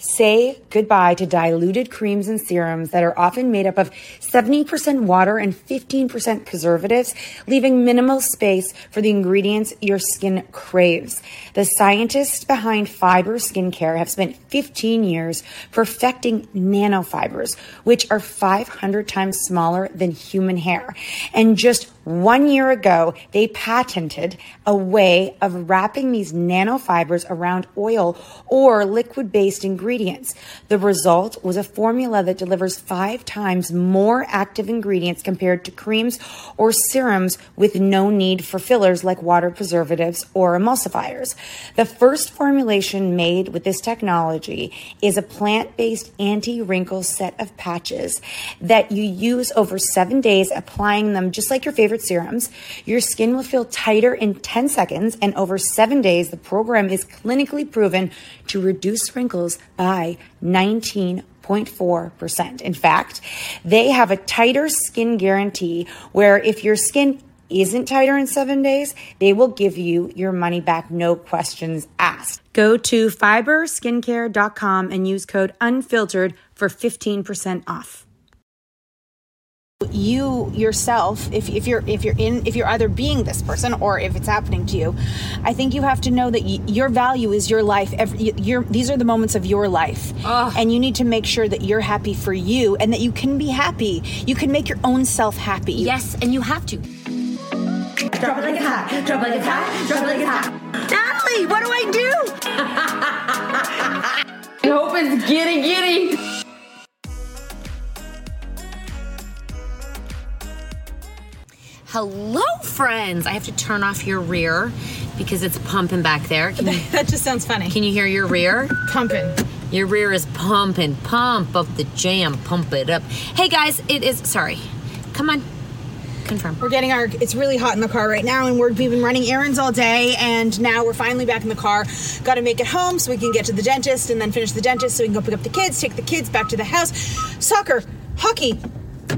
Say goodbye to diluted creams and serums that are often made up of 70% water and 15% preservatives, leaving minimal space for the ingredients your skin craves. The scientists behind fiber skincare have spent 15 years perfecting nanofibers, which are 500 times smaller than human hair. And just one year ago, they patented a way of wrapping these nanofibers around oil or liquid based ingredients. The result was a formula that delivers five times more active ingredients compared to creams or serums with no need for fillers like water preservatives or emulsifiers. The first formulation made with this technology is a plant based anti wrinkle set of patches that you use over seven days, applying them just like your favorite serums. Your skin will feel tighter in 10 seconds, and over seven days, the program is clinically proven to reduce wrinkles by 19.4%. In fact, they have a tighter skin guarantee where if your skin isn't tighter in seven days, they will give you your money back, no questions asked. Go to fiberskincare.com and use code unfiltered for 15% off you yourself if, if you're if you're in if you're either being this person or if it's happening to you i think you have to know that y- your value is your life. Every your these are the moments of your life. Ugh. and you need to make sure that you're happy for you and that you can be happy. You can make your own self happy. Yes and you have to. Drop it like it's hot drop it like it's hot drop it like it's hot natalie what do i do? I hope it's giddy giddy Hello, friends. I have to turn off your rear because it's pumping back there. You, that just sounds funny. Can you hear your rear? Pumping. Your rear is pumping. Pump up the jam. Pump it up. Hey, guys, it is. Sorry. Come on. Confirm. We're getting our. It's really hot in the car right now, and we're, we've been running errands all day, and now we're finally back in the car. Got to make it home so we can get to the dentist, and then finish the dentist so we can go pick up the kids, take the kids back to the house. Soccer, hockey,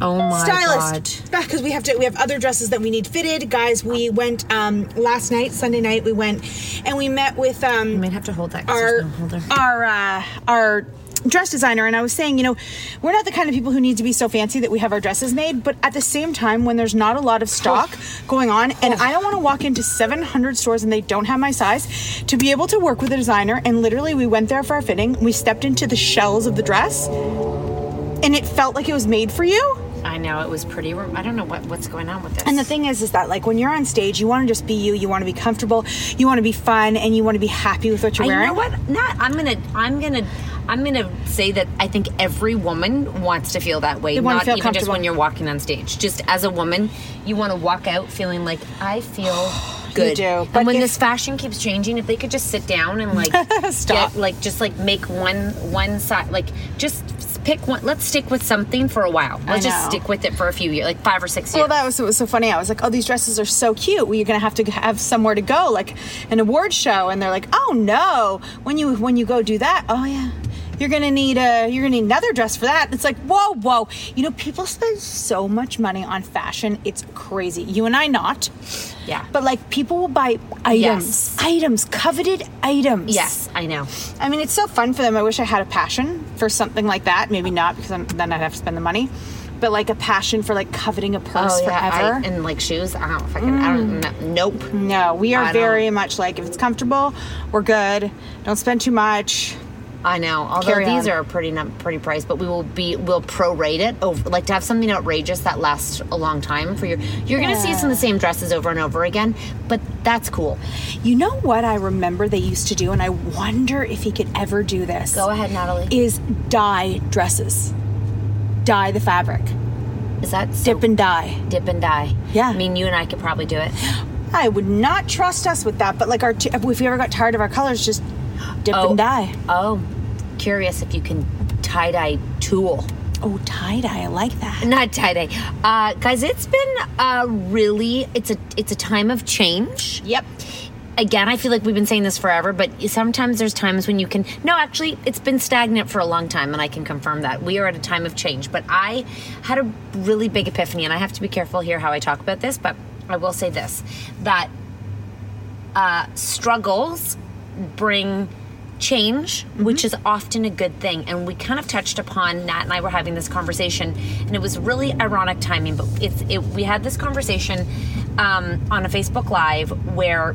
Oh my god. stylist back because we have to we have other dresses that we need fitted guys we went um last night sunday night we went and we met with um You might have to hold that. 'cause our there's no holder. our uh our dress designer and I was saying, you know, we're not the kind of people who need to be so fancy that we have our dresses made, but at the same time when there's not a lot of stock going on and I don't want to walk into 700 stores and they don't have my size to be able to work with a designer and literally we went there for our fitting, we stepped into the shells of the dress and it felt like it was made for you. I know it was pretty. I don't know what what's going on with this. And the thing is, is that like when you're on stage, you want to just be you. You want to be comfortable. You want to be fun, and you want to be happy with what you're I- wearing. You know what? Not. I'm gonna. I'm gonna. I'm gonna say that I think every woman wants to feel that way. They not even just when you're walking on stage. Just as a woman, you want to walk out feeling like I feel good. You do, but and when if- this fashion keeps changing, if they could just sit down and like Stop. get, like just like make one one side, like just pick one. Let's stick with something for a while. Let's just stick with it for a few years, like five or six years. Well, that was what was so funny. I was like, "Oh, these dresses are so cute. Well, you're gonna have to have somewhere to go, like an award show." And they're like, "Oh no! When you when you go do that, oh yeah, you're gonna need a you're gonna need another dress for that." It's like, whoa, whoa. You know, people spend so much money on fashion. It's crazy. You and I not. Yeah. But like, people will buy items, Yes. items, coveted items. yes, I know. I mean, it's so fun for them. I wish I had a passion for something like that. Maybe not because I'm, then I'd have to spend the money. But like a passion for like coveting a purse Oh yeah, forever. Mm. I, and like shoes. I don't fucking. I don't. know. Nope. no, we are I don't- very much like if it's comfortable, we're good. Don't spend too much. I know. Although Carry these on. are pretty pretty priced, but we will be we'll prorate it over like to have something outrageous that lasts a long time for your. You're gonna see us in the same dresses over and over again, but that's cool. You know what I remember they used to do, and I wonder if he could ever do this. Go ahead, Natalie. Is dye dresses, dye the fabric, Is that so, dip and dye. dip and dye? Yeah. I mean, you and I could probably do it. I would not trust us with that, but like our, t- if we ever got tired of our colors, just dip Oh. and dye. Oh, curious if you can tie dye tulle. Oh, tie dye, I like that. Not tie dye, uh, guys. It's been uh, really. It's a it's a time of change. Yep. again, I feel like we've been saying this forever, but sometimes there's times when you can. No, actually, it's been stagnant for a long time, and I can confirm that. We are at a time of change. But I had a really big epiphany, and I have to be careful here how I talk about this, but I will say this that uh, struggles bring change, which is often a good thing. And we kind of touched upon Nat and I were having this conversation, and it was really ironic timing. But it's it, we had this conversation um, on a Facebook Live where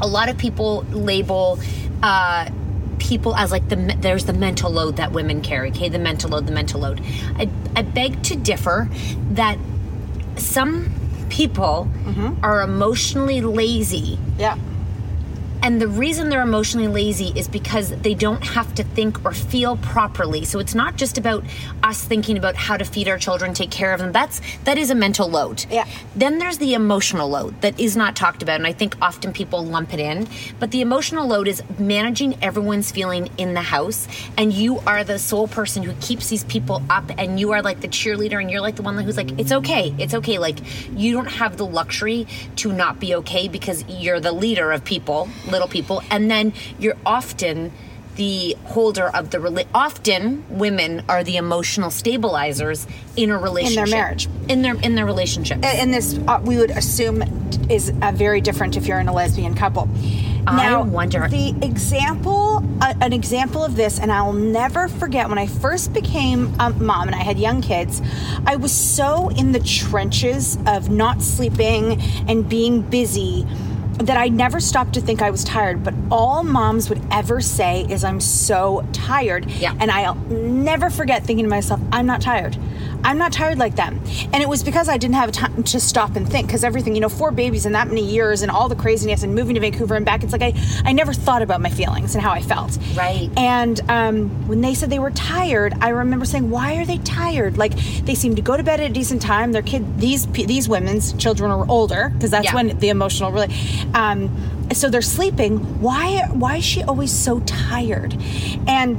a lot of people label. Uh, people as like the there's the mental load that women carry okay the mental load the mental load i, I beg to differ that some people are emotionally lazy Yeah. And the reason they're emotionally lazy is because they don't have to think or feel properly. So it's not just about us thinking about how to feed our children, take care of them. That's that is a mental load. Yeah. Then there's the emotional load that is not talked about and I think often people lump it in. But the emotional load is managing everyone's feeling in the house and you are the sole person who keeps these people up and you are like the cheerleader and you're like the one who's like it's okay. It's okay. Like you don't have the luxury to not be okay because you're the leader of people, little people, and then you're often the holder of the rela- often women are the emotional stabilizers in a relationship in their marriage. in their in their relationship and this uh, we would assume is uh, very different if you're in a lesbian couple. I now, wonder- the example, uh, an example of this, and I'll never forget when I first became a mom and I had young kids. I was so in the trenches of not sleeping and being busy that I never stopped to think I was tired. But all moms would ever say is, "I'm so tired," Yeah. and I'll never forget thinking to myself, "I'm not tired." I'm not tired like them. And it was because I didn't have time to stop and think because everything, you know, four babies in that many years and all the craziness and moving to Vancouver and back, it's like I, I never thought about my feelings and how I felt. Right. And um, when they said they were tired, I remember saying, why are they tired? Like they seem to go to bed at a decent time. Their kid, these, these women's children are older because that's Yeah. when the emotional really, um, so they're sleeping. Why, why is she always so tired? And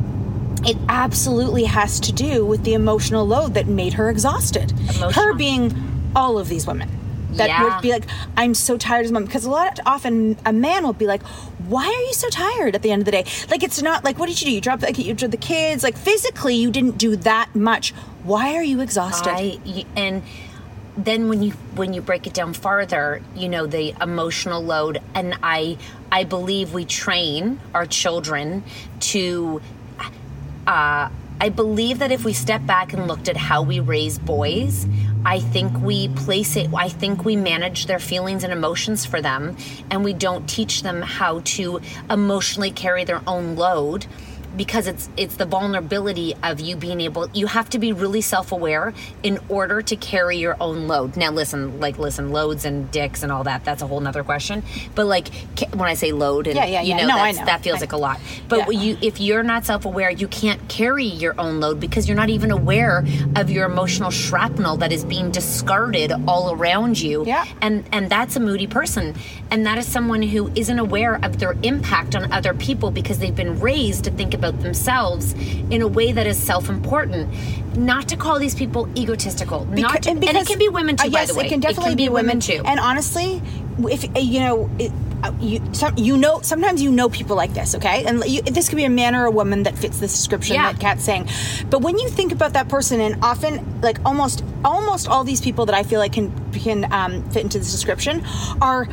it absolutely has to do with the emotional load that made her exhausted. Her being all of these women that Yeah. would be like, I'm so tired as a mom. Because a lot often a man will be like, Why are you so tired at the end of the day? Like it's not like what did you do? You dropped like you dropped the kids. Like physically you didn't do that much. Why are you exhausted? I and then when you when you break it down farther, you know the emotional load, and I I believe we train our children to. Uh, I believe that if we step back and looked at how we raise boys, I think we place it, I think we manage their feelings and emotions for them, and we don't teach them how to emotionally carry their own load because it's it's the vulnerability of you being able you have to be really self-aware in order to carry your own load. Now listen like listen loads and dicks and all that that's a whole nother question. But like when i say load and Yeah, yeah, you know, No, know. that feels I- like a lot. but Yeah. you if you're not self-aware you can't carry your own load because you're not even aware of your emotional shrapnel that is being discarded all around you. Yeah. and and that's a moody person. And that is someone who isn't aware of their impact on other people because they've been raised to think about about themselves in a way that is self-important. Not to call these people egotistical. not to, and, it can be women too. Uh, yes, by the way, it can definitely be, women too. And honestly, if uh, you know, it, uh, you some, you know, sometimes you know people like this, okay? And you, this could be a man or a woman that fits this description Yeah. that Cat's saying. But when you think about that person, and often, like almost almost all these people that I feel like can can um, fit into this description are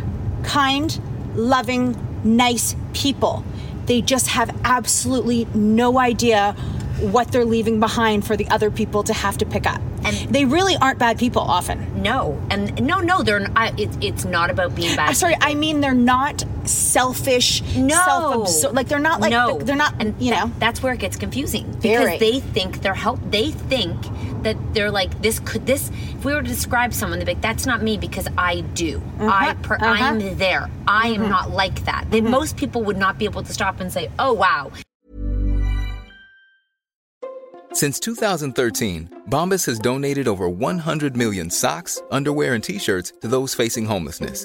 kind, loving, nice people. They just have absolutely no idea what they're leaving behind for the other people to have to pick up. And- they really aren't bad people often. no, and no, no, they're. n- I, it, it's not about being bad. I'm sorry, I mean they're not selfish, No. Like they're not like no, they're not. and you know, that's where it gets confusing Very. because they think they're help. They think that they're like this. Could this? If we were to describe someone, they'd be like, "That's not me because I do. I per, uh-huh. Mm-hmm. I'm there. I am not like that." They, Most people would not be able to stop and say, "Oh wow, Since 2013, Bombas has donated over 100 million socks, underwear, and t shirts to those facing homelessness.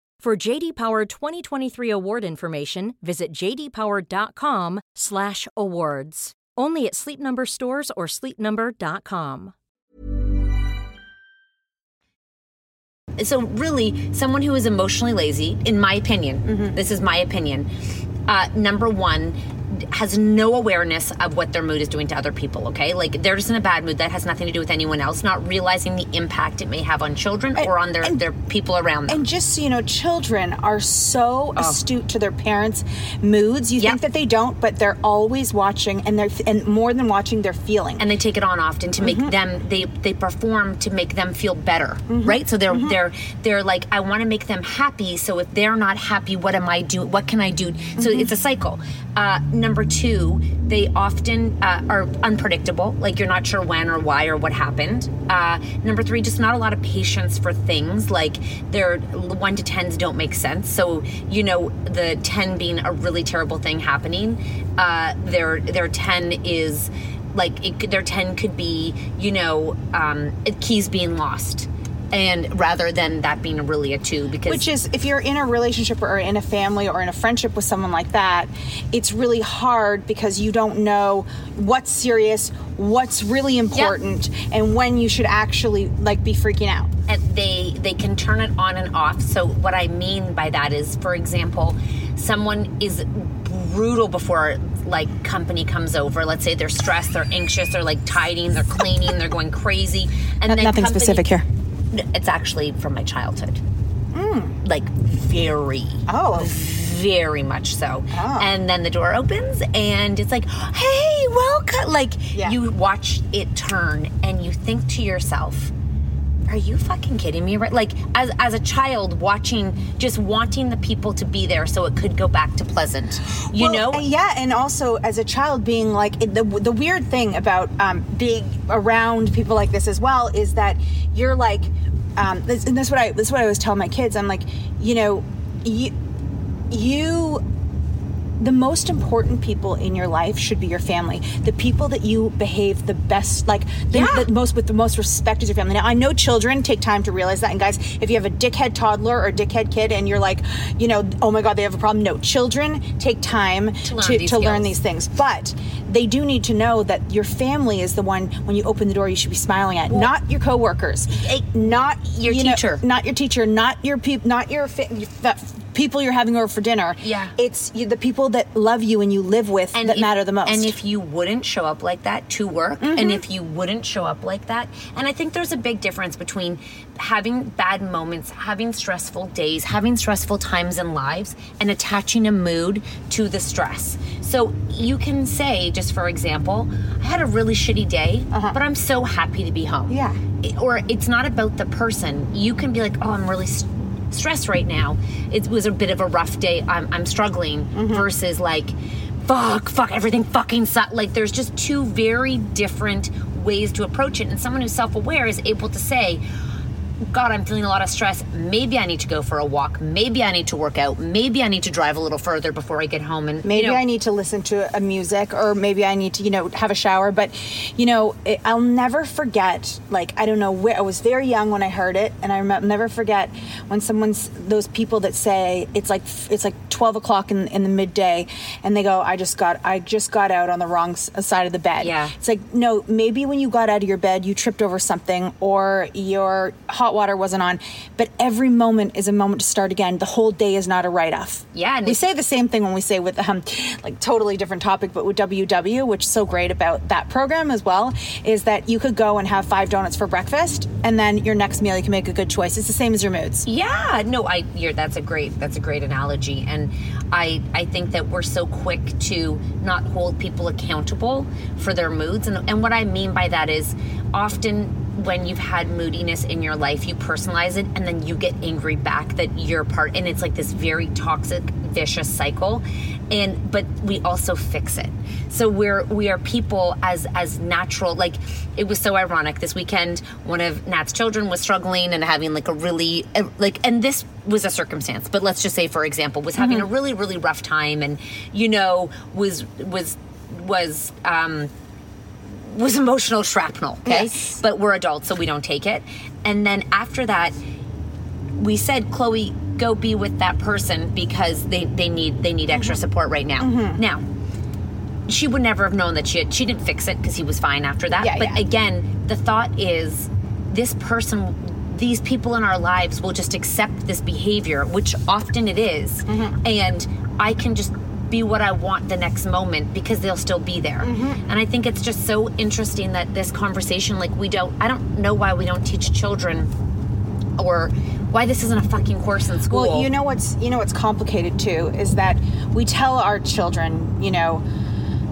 For JD Power 2023 award information, visit jdpower.com/awards. Only at Sleep Number stores or sleepnumber.com. So really, someone who is emotionally lazy, in my opinion, Mm-hmm. this is my opinion. Uh, number one, has no awareness of what their mood is doing to other people. Okay, like they're just in a bad mood that has nothing to do with anyone else. Not realizing the impact it may have on children or on their and- their people around them. and just so you know, children are so astute to their parents' moods. You Yep. think that they don't, but they're always watching, and they're and more than watching, they're feeling. and they take it on often to make Mm-hmm. them they they perform to make them feel better right so Mm-hmm. they're they're they're like i want to make them happy so if they're not happy what am i doing what can i do so Mm-hmm. it's a cycle uh, number two they often uh, are unpredictable like you're not sure when or why or what happened. Uh, number three just not a lot of patience for things like their one to tens don't make sense. So you know the 10 being a really terrible thing happening uh, their their 10 is like it, their 10 could be you know um, keys being lost and rather than that being really a two because Which is, if you're in a relationship or in a family or in a friendship with someone like that, it's really hard because you don't know what's serious, what's really important, and when you should actually like be freaking out. and they they can turn it on and off so what i mean by that is for example someone is brutal before like company comes over let's say they're stressed they're anxious they're like tidying they're cleaning they're going crazy and then Nothing company- specific here. It's actually from my childhood mm. like very Oh. very much so oh. and then the door opens and it's like hey welcome like Yeah. you watch it turn and you think to yourself are you fucking kidding me right like as as a child watching just wanting the people to be there so it could go back to pleasant you Well, know yeah, and also as a child, being like the the weird thing about um, being around people like this as well is that you're like, um, this, and this is what I this is what I always tell my kids. I'm like, you know, you you. The most important people in your life should be your family. The people that you behave the best, like the, Yeah. the most with the most respect is your family. Now I know children take time to realize that, and guys, if you have a dickhead toddler or a dickhead kid, and you're like, you know, oh my god, they have a problem. No, children take time to, learn to, these learn these things, but they do need to know that your family is the one when you open the door you should be smiling at, not your coworkers, not your you know, teacher. not your teacher, not your people, not your, fa- your fa- people you're having over for dinner. Yeah. it's you, the people that love you and you live with and that if- matter the most. And if you wouldn't show up like that to work, Mm-hmm. and if you wouldn't show up like that, and I think there's a big difference between having bad moments, having stressful days, having stressful times in lives, and attaching a mood to the stress. So you can say, just for example, I had a really shitty day, but I'm so happy to be home. Uh-huh. Yeah. It- Or it's not about the person. You can be like, oh, I'm really. St- stressed right now. It was a bit of a rough day. I'm, I'm struggling Mm-hmm. versus like fuck fuck everything fucking sucks like there's just two very different ways to approach it. And someone who's self-aware is able to say god i'm feeling a lot of stress maybe i need to go for a walk maybe i need to work out maybe i need to drive a little further before i get home and maybe you know, I need to listen to a music or maybe I need to, you know, have a shower. But, you know, it, I'll never forget, like, I don't know where I was very young when I heard it. And I remember, never forget when someone's, those people that say it's like, it's like 12 o'clock in, in the midday and they go, I just got, I just got out on the wrong side of the bed. Yeah. It's like, no, maybe when you got out of your bed, you tripped over something or your hot water wasn't on. But every moment is a moment to start again. The whole day is not a write off. Yeah, We say the same thing when we say with um like totally different topic but with WW which is so great about that program as well is that you could go and have five donuts for breakfast and then your next meal you can make a good choice it's the same as your moods Yeah, no, I you're that's a great that's a great analogy and I I think that we're so quick to not hold people accountable for their moods and and what I mean by that is often when you've had moodiness in your life you personalize it and then you get angry back that you're part and it's like this very toxic vicious cycle. And but we also fix it. So we're we are people as as natural like it was so ironic this weekend one of nat's children was struggling and having like a really uh, like and this was a circumstance but let's just say for example was having a really really rough time and you know was was was um was emotional shrapnel okay Yes. but we're adults so we don't take it and then after that we said chloe go be with that person because they they need they need extra Mm-hmm. support right now now she would never have known that she had, she didn't fix it because he was fine after that Yeah, but yeah. again the thought is this person these people in our lives will just accept this behavior which often it is, Mm-hmm. and i can just be what i want the next moment because they'll still be there Mm-hmm. and i think it's just so interesting that this conversation like we don't i don't know why we don't teach children or why this isn't a fucking course in school Well, you know what's you know what's complicated too is that we tell our children, you know,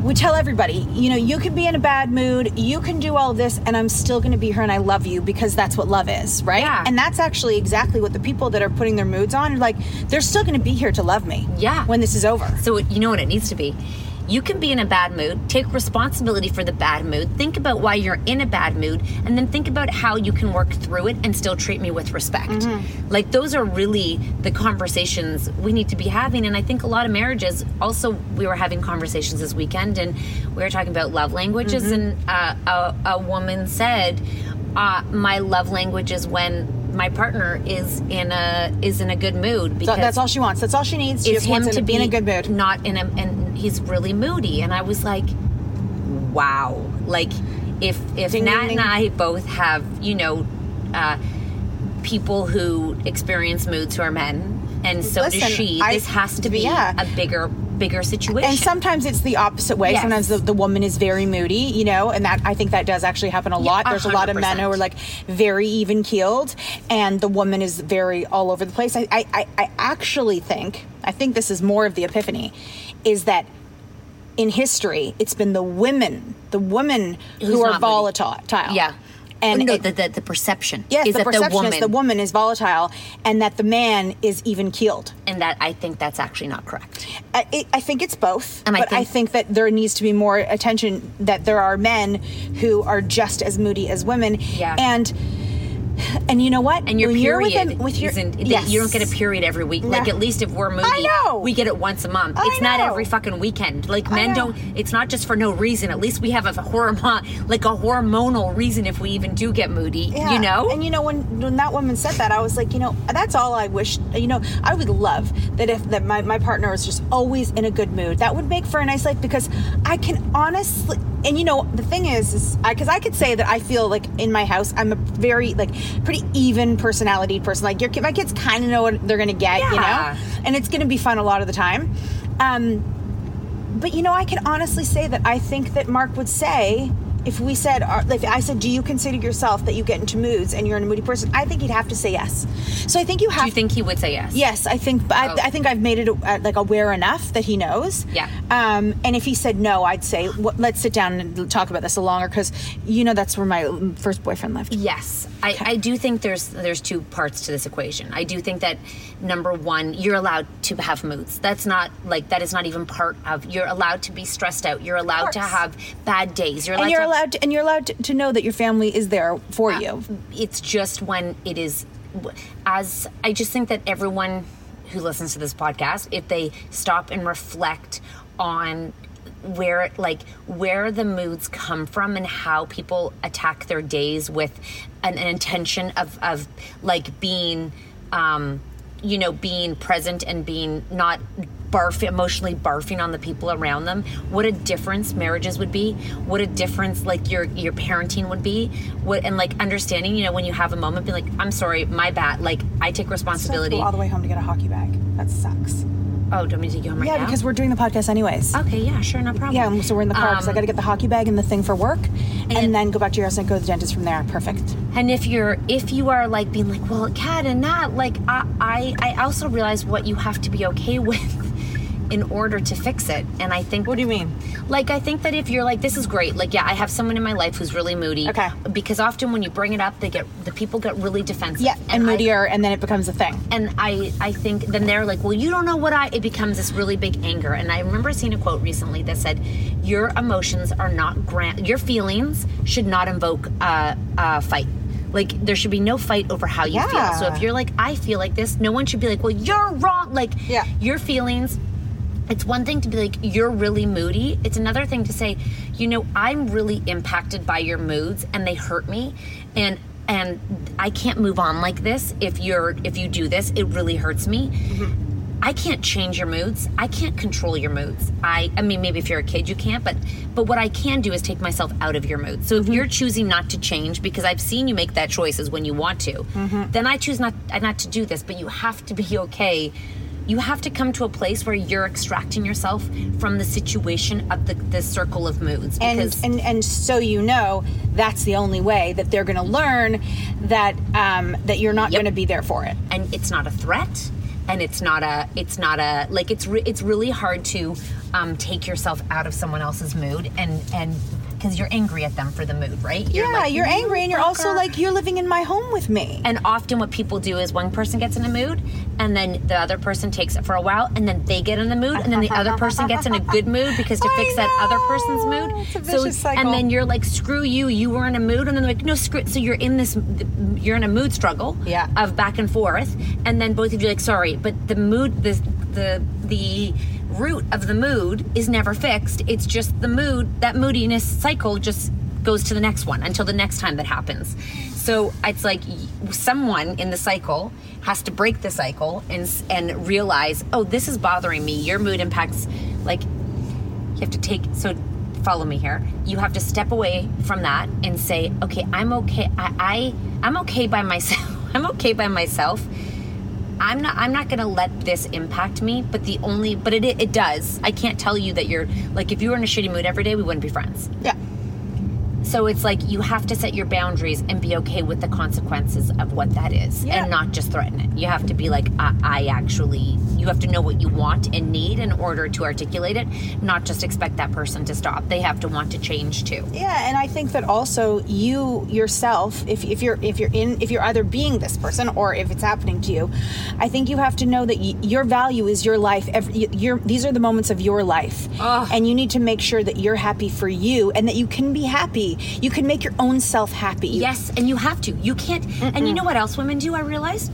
we tell everybody, you know, you can be in a bad mood, you can do all of this, and I'm still going to be here and I love you because that's what love is, right? Yeah. And that's actually exactly what the people that are putting their moods on, like, they're still going to be here to love me. Yeah. When this is over. So you know what it needs to be. You can be in a bad mood, take responsibility for the bad mood, think about why you're in a bad mood, and then think about how you can work through it and still treat me with respect. Mm-hmm. Like those are really the conversations we need to be having. And I think a lot of marriages also we were having conversations this weekend and we were talking about love languages Mm-hmm. and uh, a, a woman said, uh, my love language is when my partner is in a is in a good mood So because that's all she wants. That's all she needs. She is just him to be in a good mood. not in a and he's really moody and i was like wow like if if Ding, nat ding, ding. and i both have you know uh people who experience moods who are men and so does Listen, she I- this has to be yeah. a bigger bigger situation And sometimes it's the opposite way. Yes. Sometimes the, the woman is very moody, you know, and that I think that does actually happen a lot. a There's a lot of men who are like very even keeled, and the woman is very all over the place. I, I, I actually think, I think this is more of the epiphany, is that in history, it's been the women, the women Who's who are volatile. yeah And no, it- the, the, the perception Yes, is the that the woman is the woman is volatile, and that the man is even keeled. and that i think that's actually not correct I, it, I think it's both, And I but I think- think that there needs to be more attention that there are men who are just as moody as women. Yeah. And And you know what? And your When you're with period with your isn't, yes. you don't get a period every week. Like at least if we're know. we get it once a month. I it's not every fucking weekend. Like men don't. It's not just for no reason. At least we have a hormone, like a hormonal reason if we even do get moody. Yeah. You know. And you know when when that woman said that, I was like, you know, that's all I wish. You know, I would love that if that my, my partner was just always in a good mood. That would make for a nice life because I can honestly. And you know, the thing is, is because I, could say that I feel like in my house, I'm a very like pretty even personality person. Like your my kids kind of know what they're gonna get, you know, and it's gonna be fun a lot of the time. Um, but you know, I can honestly say that I think that Mark would say if we said, if I said, do you consider yourself that you get into moods and you're a moody person? I think he'd have to say yes. So I think you have. do you think he would say yes? Yes, I think. But Oh. I, I think I've made it uh, like aware enough that he knows. Yeah. Um, and if he said no, I'd say, let's sit down and talk about this a longer because you know that's where my first boyfriend lived. Yes, I, I do think there's there's two parts to this equation. I do think that number one, you're allowed to have moods. That's not like that is not even part of. You're allowed to be stressed out. You're allowed to have bad days. You're allowed And you're allowed to, and you're allowed to, to know that your family is there for you. it's just when it is as i just think that everyone who listens to this podcast if they stop and reflect on where like where the moods come from and how people attack their days with an, an intention of of like being um you know being present and being not barf emotionally barfing on the people around them what a difference marriages would be what a difference like your your parenting would be what and like understanding you know when you have a moment be like i'm sorry my bad like i take I responsibility go all the way home to get a hockey bag. That sucks. oh do you want me to take you home right yeah, now because we're doing the podcast anyways. okay yeah sure no problem Yeah, so we're in the car because I Um, got to get the hockey bag and the thing for work, and, and- then go back to your house and go to the dentist from there. Perfect. And if you're if you are like being like, well, Cat and Nat, like I I, I also realize what you have to be okay with in order to fix it. And I think What do you mean? Like I think that if you're like, this is great, like yeah, I have someone in my life who's really moody. Okay. Because often when you bring it up, they get the people get really defensive. Yeah, and, I- moodier, and then it becomes a thing. and I, I think then they're like, well, you don't know what I. It becomes this really big anger. And I remember seeing a quote recently that said, "Your emotions are not grant. Your feelings should not invoke a, a fight. Like there should be no fight over how you feel. So if you're like, I feel like this, no one should be like, well, you're wrong. Like Yeah. your feelings." It's one thing to be like, you're really moody. It's another thing to say, you know, I'm really impacted by your moods and they hurt me. And and I can't move on like this if you're if you do this, it really hurts me. Mm-hmm. I can't change your moods. I can't control your moods. I I mean maybe if you're a kid you can't, but but what I can do is take myself out of your mood. So if mm-hmm. you're choosing not to change because I've seen you make that choices when you want to, mm-hmm. then I choose not not to do this, but you have to be okay. You have to come to a place where you're extracting yourself from the situation of the, the circle of moods And, and and so you know that's the only way that they're going to learn that um, that you're not Yep. going to be there for it. and it's not a threat and it's not a it's not a like it's re- it's really hard to um, take yourself out of someone else's mood and and because you're angry at them for the mood right yeah, like, you're mm, angry, and you're also like you're living in my home with me. and often what people do is one person gets in a mood and then the other person takes it for a while and then they get in the mood and then the other person gets in a good mood because to fix that other person's mood It's a so cycle. and then you're like screw you you were in a mood and then they're like no screw it. so you're in this you're in a mood struggle Yeah. of back and forth and then both of you are like sorry but the mood the the the root of the mood is never fixed. It's just the mood that moodiness cycle just goes to the next one until the next time that happens. So it's like someone in the cycle has to break the cycle and and realize oh this is bothering me. Your mood impacts like you have to take so follow me here. You have to step away from that and say okay i'm okay i, I i'm okay by myself i'm okay by myself i'm not i'm not going to let this impact me but the only but it it does. I can't tell you that you're like if you were in a shitty mood every day we wouldn't be friends. Yeah, so it's like you have to set your boundaries and be okay with the consequences of what that is Yeah. and not just threaten it. You have to be like, I, I actually, you have to know what you want and need in order to articulate it, not just expect that person to stop. They have to want to change too. yeah, and I think that also you yourself, if, if you're if you're in if you're either being this person or if it's happening to you, I think you have to know that y- your value is your life. Every, your these are the moments of your life, and you need to make sure that you're happy for you and that you can be happy You can make your own self happy. Yes, and you have to. You can't. And you know what else women do? I realized,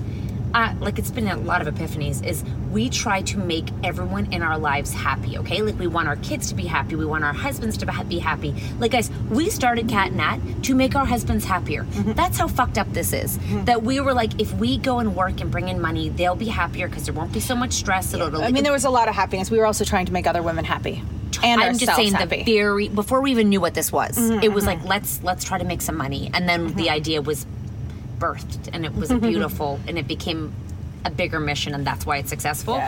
uh, like it's been a lot of epiphanies. Is we try to make everyone in our lives happy. Okay, like we want our kids to be happy. We want our husbands to be happy. Like guys, we started Cat and Nat to make our husbands happier. Mm-hmm. That's how fucked up this is. That we were like, if we go and work and bring in money, they'll be happier because there won't be so much stress. It'll, I mean, there was a lot of happiness. We were also trying to make other women happy. And I'm just saying happy. the very before we even knew what this was, Mhm, it was mhm. like let's let's try to make some money, and then the idea was birthed, and it was beautiful, and it became a bigger mission, and that's why it's successful.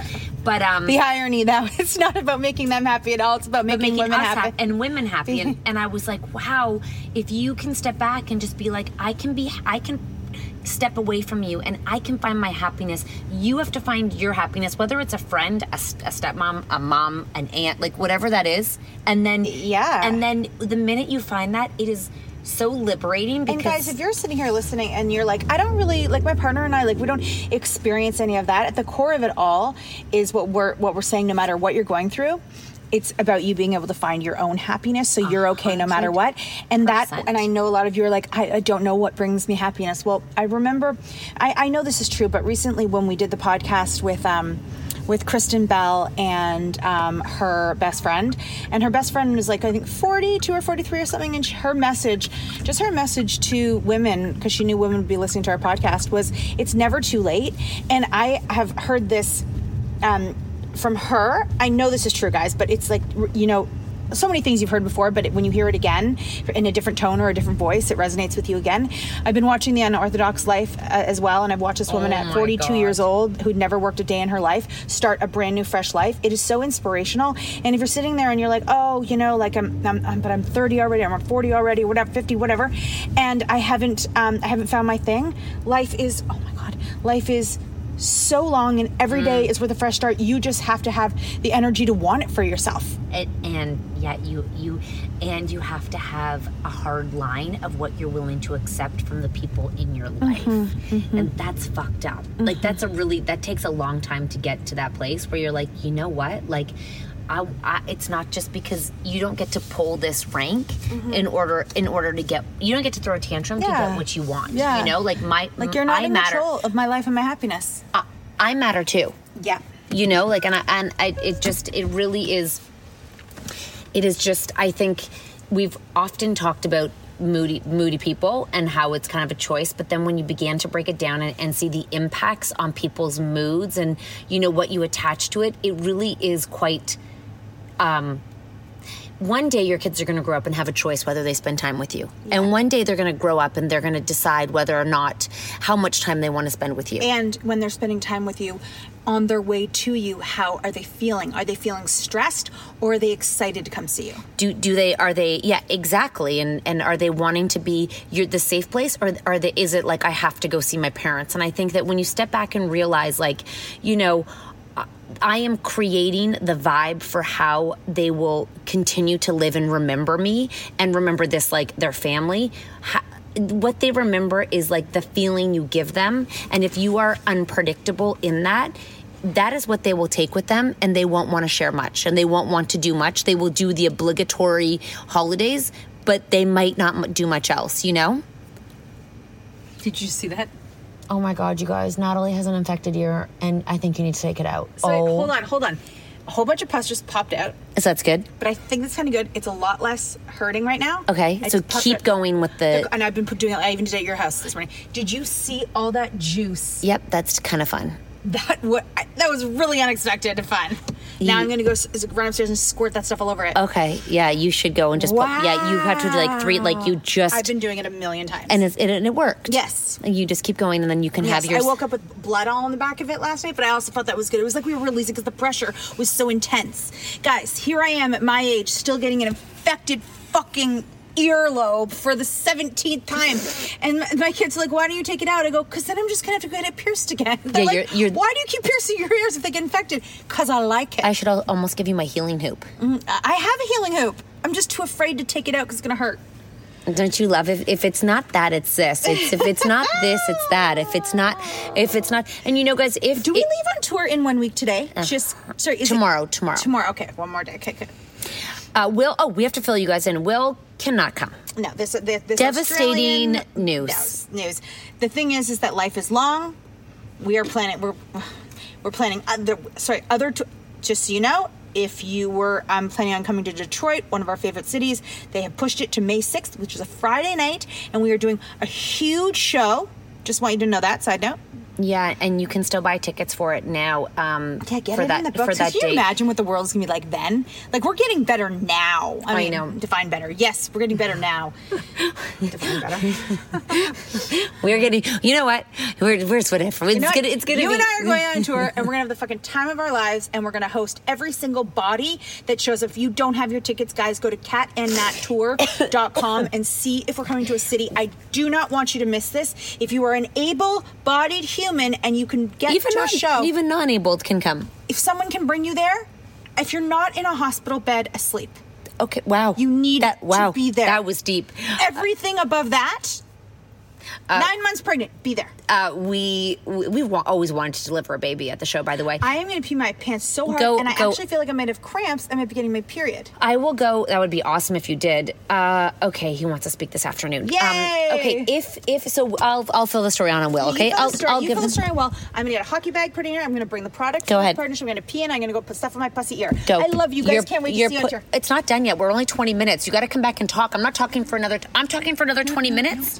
But um, the irony though, it's not about making them happy at all. It's about but making, women us happy. hap- and women happy. and, and I was like, wow, if you can step back and just be like, I can be, I can step away from you and I can find my happiness. You have to find your happiness, whether it's a friend, a stepmom, a mom, an aunt, like whatever that is. And then, Yeah. And then the minute you find that, it is so liberating because And guys, if you're sitting here listening and you're like, I don't really like my partner and I like we don't experience any of that. At the core of it all is what we're what we're saying. No matter what you're going through, it's about you being able to find your own happiness, so you're okay no matter what. And that, and I know a lot of you are like, I, I don't know what brings me happiness. Well, I remember, I, I know this is true, but recently when we did the podcast with um with Kristen Bell and um, her best friend. And her best friend was like, I think 42 or 43 or something. And she, her message, just her message to women, because she knew women would be listening to our podcast, was it's never too late. And I have heard this um, from her. I know this is true, guys, but it's like, you know, so many things you've heard before, but when you hear it again in a different tone or a different voice, it resonates with you again. I've been watching The Unorthodox Life uh, as well, and I've watched this woman Oh at 42 God. years old who'd never worked a day in her life start a brand new, fresh life. It is so inspirational. And if you're sitting there and you're like, oh, you know, like I'm, I'm, I'm but I'm 30 already, I'm 40 already, whatever, 50, whatever, and I haven't, um, I haven't found my thing. Life is, oh my God, life is so long and every day mm. is worth a fresh start. You just have to have the energy to want it for yourself. And, and yet you you and you have to have a hard line of what you're willing to accept from the people in your mm-hmm, life. Mm-hmm. and that's fucked up. Like mm-hmm. that's a really that takes a long time to get to that place where you're like you know what? Like I, I, it's not just because you don't get to pull this rank mm-hmm. in order in order to get you don't get to throw a tantrum to get what you want Yeah. you know? Like my like you're not I in matter control of my life and my happiness. I, I matter too. Yeah. You know like and I, and I, it just it really is it is just i think we've often talked about moody moody people and how it's kind of a choice but then when you began to break it down and, and see the impacts on people's moods and you know what you attach to it it really is quite um one day your kids are going to grow up and have a choice whether they spend time with you. And one day they're going to grow up and they're going to decide whether or not how much time they want to spend with you. And when they're spending time with you on their way to you how are they feeling? Are they feeling stressed or are they excited to come see you? Do do they are they yeah exactly. And and are they wanting to be your the safe place or are they is it like I have to go see my parents? And I think that when you step back and realize like you know I- am creating the vibe for how they will continue to live and remember me and remember this like their family. Ha- what they remember is like the feeling you give them. And if you are unpredictable in that that is what they will take with them and they won't want to share much and they won't want to do much. They will do the obligatory holidays but they might not do much else you know? Did you see that oh my god you guys natalie has an infected ear and i think you need to take it out. So oh. hold on hold on. A whole bunch of pus just popped out. So that's good? But i think that's kind of good. It's a lot less hurting right now. Okay I so keep going with the and i've been doing it. I even did it at your house this morning. Did you see all that juice? Yep that's kind of fun that what that was really unexpected and fun now You- i'm gonna go s- run upstairs and squirt that stuff all over it okay yeah you should go and just put, yeah you have to do like three like you just i've been doing it a million times and, it's, it, and it worked Yes. you just keep going and then you can Yes, have your I woke up with blood all on the back of it last night, but I also thought that was good. It was like we were releasing because the pressure was so intense. Guys, here I am at my age, still getting an infected fucking earlobe for the 17th time. And my- kids are like, why don't you take it out? I go, because then I'm just going to have to get it pierced again. They're Yeah, like, you're- you're- why do you keep piercing your ears if they get infected? Because I like it. i should almost give you my healing hoop Mm, I have a healing hoop. I'm just too afraid to take it out because it's going to hurt. Don't you love if, if it's not that it's this it's if it's not this it's that if it's not if it's not and you know guys if Do we it- leave on tour in one week today? Just sorry, is it- tomorrow tomorrow Tomorrow, okay, one more day. Okay, okay. Uh, will oh we have to fill you guys in will cannot come No, this, this, this Devastating news. News. The thing is, is that life is long. We are planning. We're we're planning other. Sorry, other. T- just so you know, if you were um, planning on coming to Detroit, one of our favorite cities, they have pushed it to May sixth, which is a Friday night, and we are doing a huge show. Just want you to know that. Side note. Yeah, and you can still buy tickets for it now. Um, Yeah, get for it that in the for books. that Can you date. imagine what the world's gonna be like then? Like we're getting better now. I, I mean, know. Define better. Yes, we're getting better now. define better. We're getting. You know what? We're we're whatever. It's You know gonna. It's gonna you be. and I are going on tour, and we're gonna have the fucking time of our lives, and we're gonna host every single body that shows up. If you don't have your tickets, guys, go to catandnattour.com and see if we're coming to a city. I do not want you to miss this. If you are an able-bodied human and you can get even to non, a show, even non-abled can come. if someone can bring you there, if you're not in a hospital bed asleep, Okay. Wow. You need that. to be there. That was deep. everything above that, nine months pregnant, be there. Uh, we we- we've wa- always wanted to deliver a baby at the show. By the way, I am going to pee my pants so hard, Go- and I go. actually feel like I might have cramps. I might be getting my period. I will go. That would be awesome if you did. Uh, okay, he wants to speak this afternoon. Yay! Um, okay, if if so, I'll I'll fill the story on on Will. Okay, you I'll, the story, I'll you give fill the story. Well, I'm gonna get a hockey bag put in here. I'm gonna bring the product. Go ahead. Partnership. I'm gonna pee and I'm gonna go put stuff in my pussy ear. Go. I love you guys. You're- Can't wait to see you put- tour. It's not done yet. We're only 20 minutes. You got to come back and talk. I'm not talking for another. I'm talking for another 20 minutes.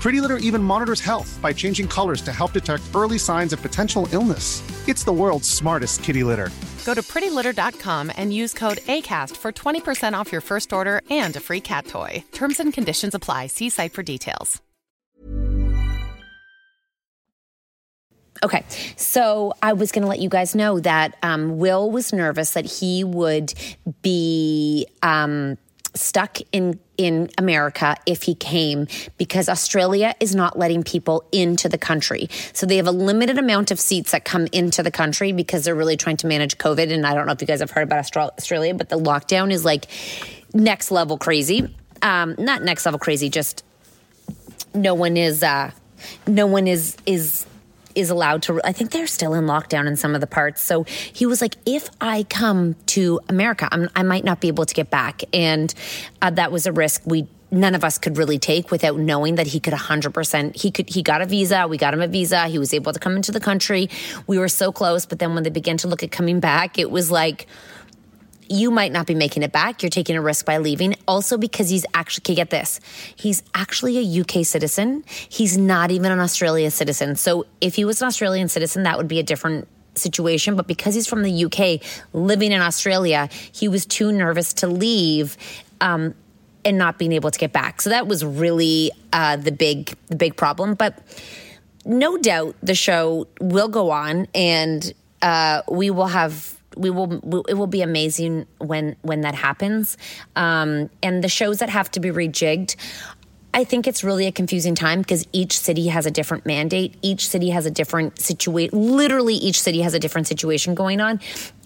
Pretty Litter even monitors health by changing colors to help detect early signs of potential illness. It's the world's smartest kitty litter. Go to prettylitter.com and use code ACAST for 20% off your first order and a free cat toy. Terms and conditions apply. See site for details. Okay, so I was going to let you guys know that um, Will was nervous that he would be um, stuck in in America if he came because Australia is not letting people into the country. So they have a limited amount of seats that come into the country because they're really trying to manage COVID. And I don't know if you guys have heard about Australia, but the lockdown is like next level crazy. Um, not next level crazy, just no one is uh, no one is is is allowed to i think they're still in lockdown in some of the parts. So he was like if i come to america I'm, i might not be able to get back. And uh, that was a risk we none of us could really take without knowing that he could 100% he could he got a visa we got him a visa he was able to come into the country. We were so close but then when they began to look at coming back it was like you might not be making it back. You're taking a risk by leaving. Also, because he's actually, okay, get this, he's actually a UK citizen. He's not even an Australia citizen. So if he was an Australian citizen, that would be a different situation. But because he's from the UK, living in Australia, he was too nervous to leave. Um, and not being able to get back, so that was really uh, the big the big problem. But no doubt, the show will go on, and uh, we will have we will it will be amazing when when that happens um, and the shows that have to be rejigged I think it's really a confusing time because each city has a different mandate. Each city has a different situation. Literally, each city has a different situation going on.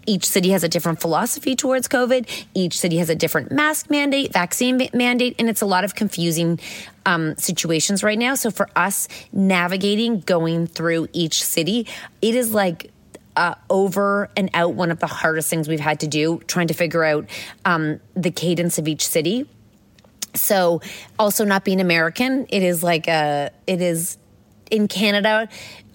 Each city has a different philosophy towards COVID. Each city has a different mask mandate, vaccine mandate, and it's a lot of confusing um, situations right now. So for us navigating going through each city, it is like uh, over and out one of the hardest things we've had to do, trying to figure out um, the cadence of each city. So, also not being American, it is like a, it is in Canada.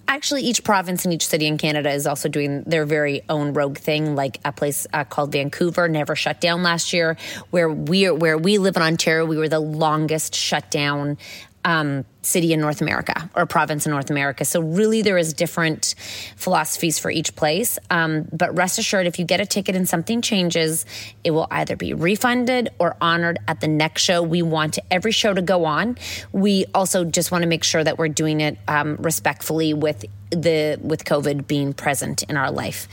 Actually, each province and each city in Canada is also doing their very own rogue thing. Like a place uh, called Vancouver never shut down last year, where we are, where we live in Ontario, we were the longest shut down um, city in North America or province in North America. So really, there is different philosophies for each place. Um, but rest assured, if you get a ticket and something changes, it will either be refunded or honored at the next show. We want every show to go on. We also just want to make sure that we're doing it um, respectfully with the with COVID being present in our life.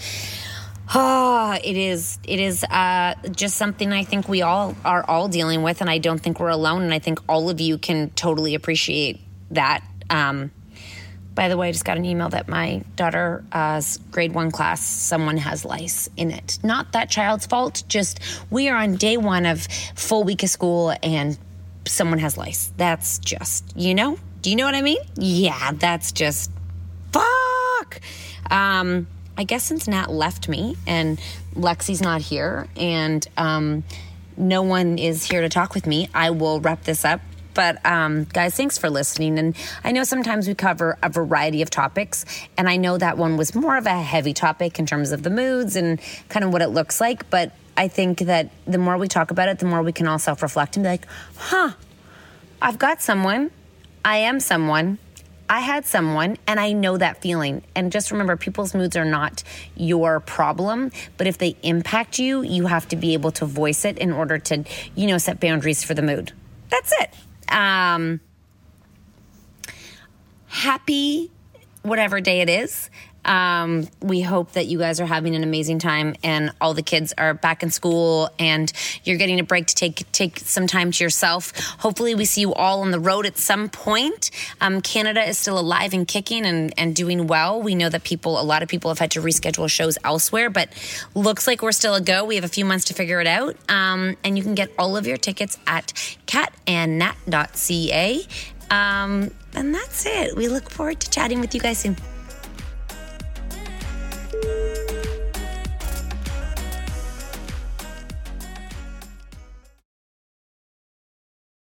Ah, it is. It is uh, just something I think we all are all dealing with, and I don't think we're alone. And I think all of you can totally appreciate that. Um, by the way, I just got an email that my daughter's grade one class, someone has lice in it. Not that child's fault. Just we are on day one of full week of school, and someone has lice. That's just you know. Do you know what I mean? Yeah, that's just fuck. Um, I guess since Nat left me and Lexi's not here and um, no one is here to talk with me, I will wrap this up. But um, guys, thanks for listening. And I know sometimes we cover a variety of topics, and I know that one was more of a heavy topic in terms of the moods and kind of what it looks like. But I think that the more we talk about it, the more we can all self reflect and be like, huh, I've got someone, I am someone, I had someone and I know that feeling. And just remember, people's moods are not your problem, but if they impact you, you have to be able to voice it in order to, you know, set boundaries for the mood. That's it. Um, happy whatever day it is. Um, we hope that you guys are having an amazing time and all the kids are back in school and you're getting a break to take take some time to yourself. Hopefully, we see you all on the road at some point. Um, Canada is still alive and kicking and, and doing well. We know that people, a lot of people have had to reschedule shows elsewhere, but looks like we're still a go. We have a few months to figure it out. Um, and you can get all of your tickets at catandnat.ca. Um, and that's it. We look forward to chatting with you guys soon. Thank you.